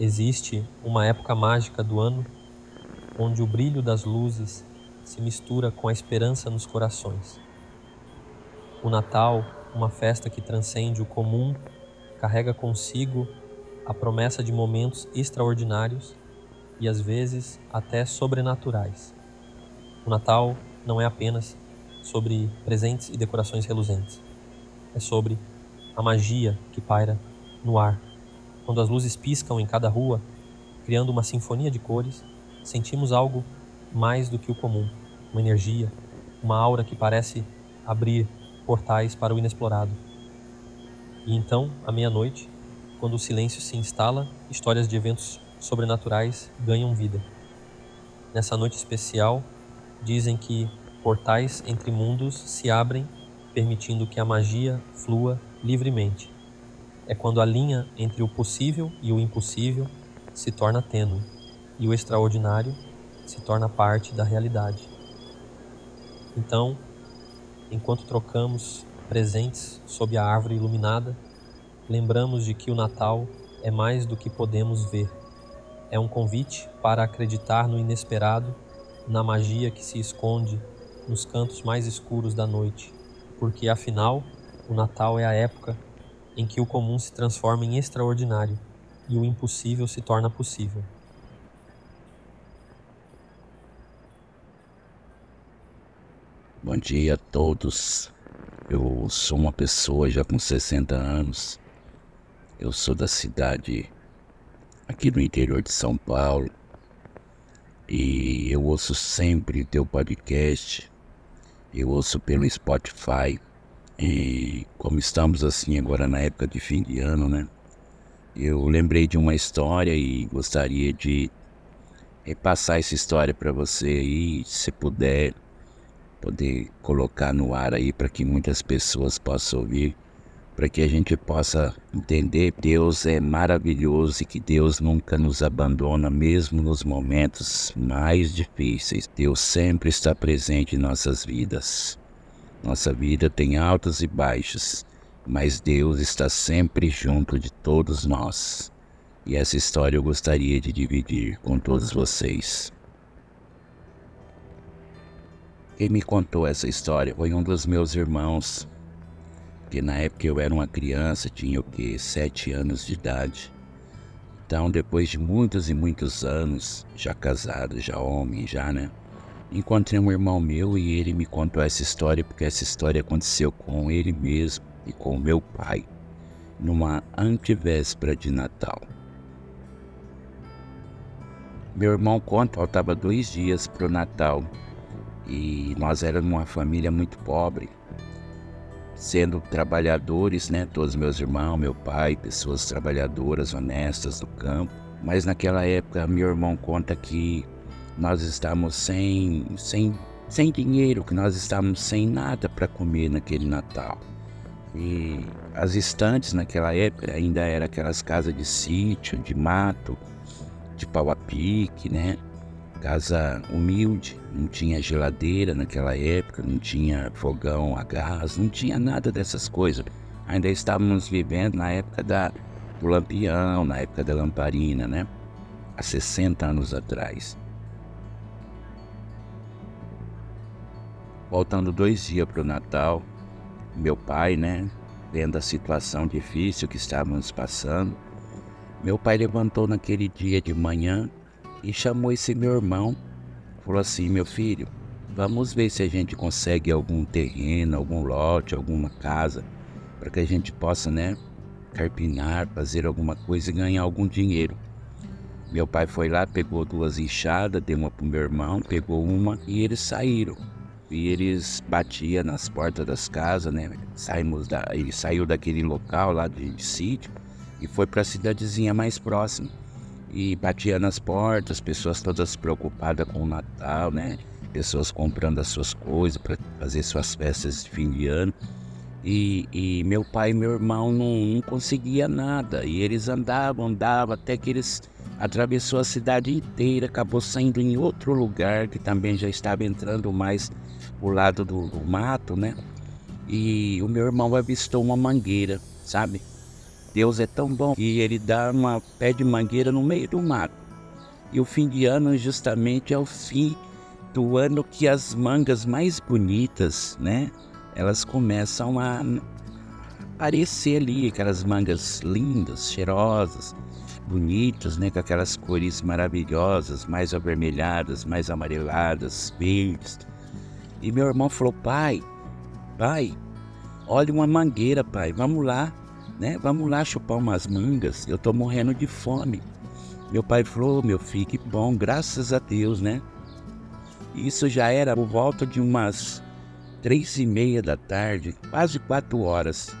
Existe uma época mágica do ano onde o brilho das luzes se mistura com a esperança nos corações. O Natal, uma festa que transcende o comum, carrega consigo a promessa de momentos extraordinários e às vezes até sobrenaturais. O Natal não é apenas sobre presentes e decorações reluzentes, é sobre a magia que paira no ar quando as luzes piscam em cada rua, criando uma sinfonia de cores, sentimos algo mais do que o comum, uma energia, uma aura que parece abrir portais para o inexplorado. E então, à meia-noite, quando o silêncio se instala, histórias de eventos sobrenaturais ganham vida. Nessa noite especial, dizem que portais entre mundos se abrem, permitindo que a magia flua livremente é quando a linha entre o possível e o impossível se torna tênue e o extraordinário se torna parte da realidade. Então, enquanto trocamos presentes sob a árvore iluminada, lembramos de que o Natal é mais do que podemos ver. É um convite para acreditar no inesperado, na magia que se esconde nos cantos mais escuros da noite, porque afinal, o Natal é a época em que o comum se transforma em extraordinário e o impossível se torna possível. Bom dia a todos. Eu sou uma pessoa já com 60 anos. Eu sou da cidade aqui no interior de São Paulo. E eu ouço sempre teu podcast. Eu ouço pelo Spotify. E como estamos assim agora na época de fim de ano, né? Eu lembrei de uma história e gostaria de repassar essa história para você aí, se puder, poder colocar no ar aí para que muitas pessoas possam ouvir, para que a gente possa entender que Deus é maravilhoso e que Deus nunca nos abandona, mesmo nos momentos mais difíceis. Deus sempre está presente em nossas vidas. Nossa vida tem altos e baixos, mas Deus está sempre junto de todos nós. E essa história eu gostaria de dividir com todos vocês. Quem me contou essa história foi um dos meus irmãos, que na época eu era uma criança, tinha o que, sete anos de idade. Então, depois de muitos e muitos anos, já casado, já homem, já, né? Encontrei um irmão meu e ele me contou essa história porque essa história aconteceu com ele mesmo e com meu pai numa antevéspera de Natal. Meu irmão conta, faltava dois dias para o Natal e nós éramos uma família muito pobre, sendo trabalhadores, né? Todos meus irmãos, meu pai, pessoas trabalhadoras, honestas do campo. Mas naquela época, meu irmão conta que nós estávamos sem, sem, sem dinheiro, que nós estávamos sem nada para comer naquele Natal. E as estantes naquela época ainda eram aquelas casas de sítio, de mato, de pau a pique, né? Casa humilde, não tinha geladeira naquela época, não tinha fogão a gás, não tinha nada dessas coisas. Ainda estávamos vivendo na época da, do lampião, na época da lamparina, né? Há 60 anos atrás. Faltando dois dias para o Natal, meu pai, né, vendo a situação difícil que estávamos passando, meu pai levantou naquele dia de manhã e chamou esse meu irmão. Falou assim: Meu filho, vamos ver se a gente consegue algum terreno, algum lote, alguma casa, para que a gente possa, né, carpinar, fazer alguma coisa e ganhar algum dinheiro. Meu pai foi lá, pegou duas enxadas, deu uma para o meu irmão, pegou uma e eles saíram eles batiam nas portas das casas, né? Saímos da, ele saiu daquele local lá de, de sítio e foi para a cidadezinha mais próxima. E batia nas portas, pessoas todas preocupadas com o Natal, né? Pessoas comprando as suas coisas para fazer suas festas de fim de ano. E, e meu pai e meu irmão não, não conseguia nada. E eles andavam, andavam, até que eles atravessou a cidade inteira, acabou saindo em outro lugar que também já estava entrando mais o lado do, do mato, né? E o meu irmão avistou uma mangueira, sabe? Deus é tão bom que ele dá uma pé de mangueira no meio do mato. E o fim de ano justamente é o fim do ano que as mangas mais bonitas, né? Elas começam a aparecer ali, aquelas mangas lindas, cheirosas, bonitas, né? Com aquelas cores maravilhosas, mais avermelhadas, mais amareladas, verdes. E meu irmão falou: pai, pai, olha uma mangueira, pai, vamos lá, né? Vamos lá chupar umas mangas, eu tô morrendo de fome. Meu pai falou: meu filho, que bom, graças a Deus, né? Isso já era por volta de umas três e meia da tarde, quase quatro horas.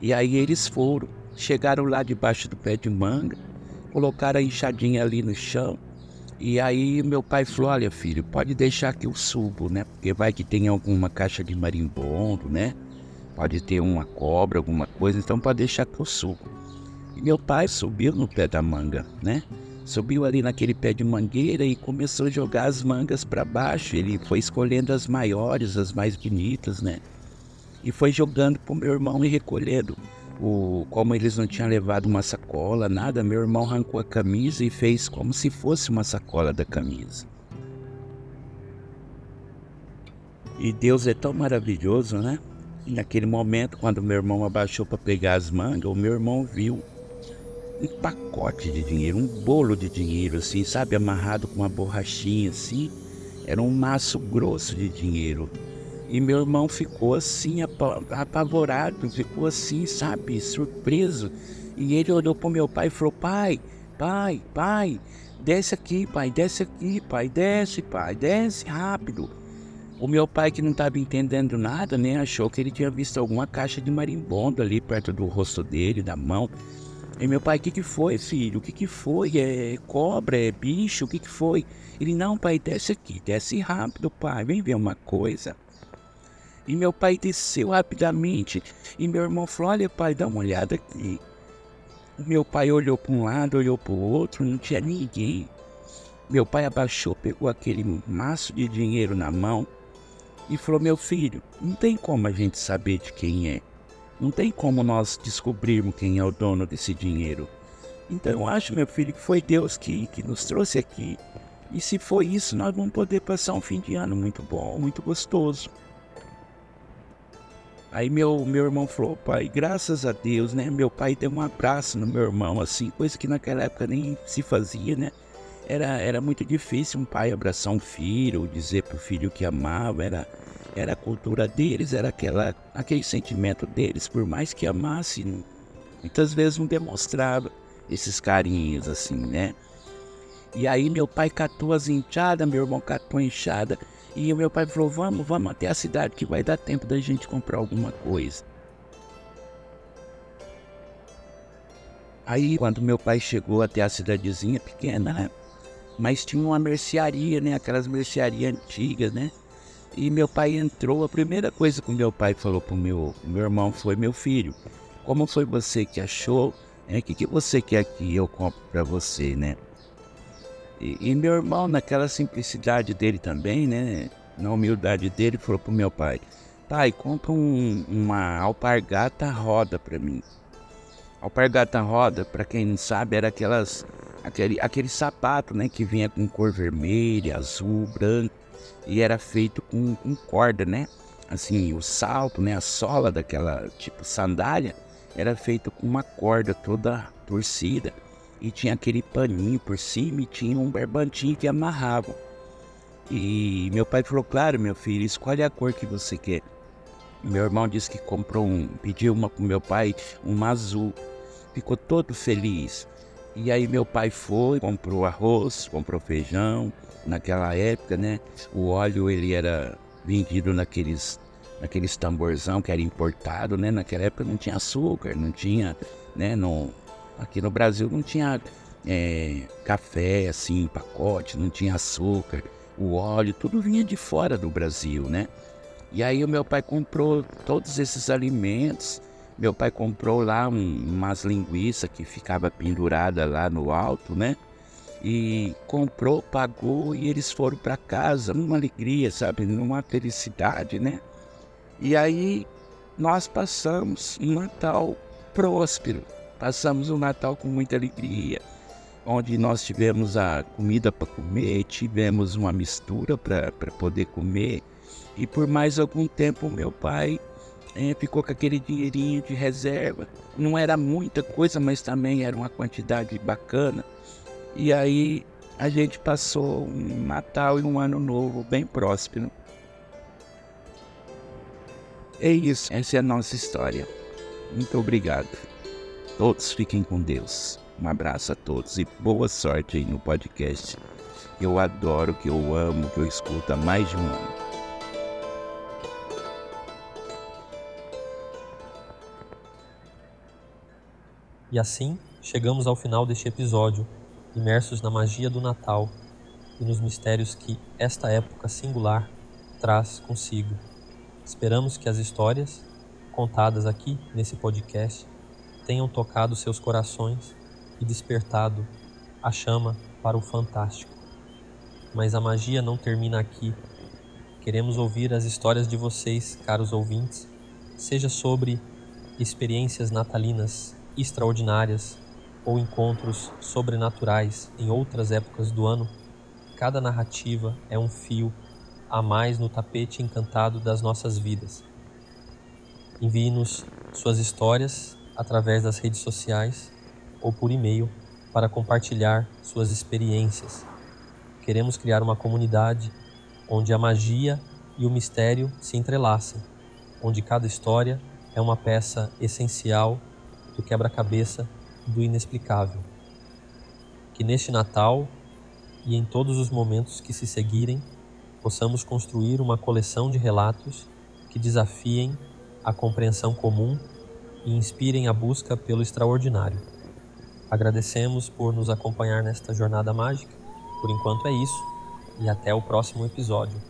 E aí eles foram, chegaram lá debaixo do pé de manga, colocaram a enxadinha ali no chão. E aí meu pai falou, olha filho, pode deixar que eu subo, né? Porque vai que tem alguma caixa de marimbondo, né? Pode ter uma cobra, alguma coisa, então pode deixar que eu subo. E meu pai subiu no pé da manga, né? Subiu ali naquele pé de mangueira e começou a jogar as mangas para baixo. Ele foi escolhendo as maiores, as mais bonitas, né? E foi jogando pro meu irmão e recolhendo. O, como eles não tinham levado uma nada, meu irmão arrancou a camisa e fez como se fosse uma sacola da camisa. E Deus é tão maravilhoso, né? E naquele momento, quando meu irmão abaixou para pegar as mangas, o meu irmão viu um pacote de dinheiro, um bolo de dinheiro, assim, sabe, amarrado com uma borrachinha, assim. Era um maço grosso de dinheiro. E meu irmão ficou assim, apavorado, ficou assim, sabe, surpreso. E ele olhou para meu pai e falou: Pai, pai, pai, desce aqui, pai, desce aqui, pai, desce, pai, desce rápido. O meu pai, que não estava entendendo nada, né, achou que ele tinha visto alguma caixa de marimbondo ali perto do rosto dele, da mão. E meu pai, o que, que foi, filho? O que, que foi? É cobra? É bicho? O que, que foi? Ele, não, pai, desce aqui, desce rápido, pai, vem ver uma coisa. E meu pai desceu rapidamente. E meu irmão falou: Olha, pai, dá uma olhada aqui. Meu pai olhou para um lado, olhou para o outro, não tinha ninguém. Meu pai abaixou, pegou aquele maço de dinheiro na mão e falou: Meu filho, não tem como a gente saber de quem é. Não tem como nós descobrirmos quem é o dono desse dinheiro. Então eu acho, meu filho, que foi Deus que, que nos trouxe aqui. E se foi isso, nós vamos poder passar um fim de ano muito bom, muito gostoso. Aí meu, meu irmão falou, pai, graças a Deus, né? Meu pai deu um abraço no meu irmão, assim, coisa que naquela época nem se fazia, né? Era, era muito difícil um pai abraçar um filho, dizer pro filho que amava, era, era a cultura deles, era aquela, aquele sentimento deles, por mais que amasse, muitas vezes não demonstrava esses carinhos assim, né? E aí meu pai catou as enxadas, meu irmão catou a enxada, e o meu pai falou: Vamos, vamos até a cidade que vai dar tempo da gente comprar alguma coisa. Aí, quando meu pai chegou até a cidadezinha pequena, né? Mas tinha uma mercearia, né? Aquelas mercearias antigas, né? E meu pai entrou, a primeira coisa que meu pai falou pro meu, meu irmão foi, meu filho, como foi você que achou? O é, que, que você quer que eu compre para você, né? E, e, meu irmão, naquela simplicidade dele também, né? Na humildade dele, falou pro meu pai, pai, compra um, uma alpargata roda para mim. Alpargata roda, para quem não sabe, era aquelas aquele, aquele sapato, né, que vinha com cor vermelha, azul, branco e era feito com, com corda, né? Assim, o salto, né? A sola daquela tipo sandália era feito com uma corda toda torcida e tinha aquele paninho por cima e tinha um barbantinho que amarrava. E meu pai falou: Claro, meu filho, escolhe a cor que você quer. Meu irmão disse que comprou um, pediu uma pro meu pai, uma azul. Ficou todo feliz. E aí meu pai foi, comprou arroz, comprou feijão, naquela época, né, o óleo ele era vendido naqueles naqueles tamborzão que era importado, né? Naquela época não tinha açúcar, não tinha, né? No, aqui no Brasil não tinha é, café assim, pacote, não tinha açúcar, o óleo, tudo vinha de fora do Brasil, né? E aí o meu pai comprou todos esses alimentos. Meu pai comprou lá um, umas linguiças que ficava pendurada lá no alto, né? e comprou, pagou e eles foram para casa numa alegria, sabe, numa felicidade, né? E aí nós passamos um Natal próspero, passamos o Natal com muita alegria, onde nós tivemos a comida para comer, tivemos uma mistura para poder comer, e por mais algum tempo meu pai é, ficou com aquele dinheirinho de reserva. Não era muita coisa, mas também era uma quantidade bacana. E aí a gente passou um Natal e um Ano Novo bem próspero. É isso, essa é a nossa história. Muito obrigado. Todos fiquem com Deus. Um abraço a todos e boa sorte aí no podcast. Eu adoro, que eu amo, que eu escuto há mais de um ano. E assim chegamos ao final deste episódio, imersos na magia do Natal e nos mistérios que esta época singular traz consigo. Esperamos que as histórias contadas aqui nesse podcast tenham tocado seus corações e despertado a chama para o fantástico. Mas a magia não termina aqui. Queremos ouvir as histórias de vocês, caros ouvintes, seja sobre experiências natalinas extraordinárias ou encontros sobrenaturais em outras épocas do ano, cada narrativa é um fio a mais no tapete encantado das nossas vidas. Envie-nos suas histórias através das redes sociais ou por e-mail para compartilhar suas experiências. Queremos criar uma comunidade onde a magia e o mistério se entrelaçam, onde cada história é uma peça essencial do quebra-cabeça do inexplicável. Que neste Natal e em todos os momentos que se seguirem, possamos construir uma coleção de relatos que desafiem a compreensão comum e inspirem a busca pelo extraordinário. Agradecemos por nos acompanhar nesta jornada mágica. Por enquanto é isso e até o próximo episódio.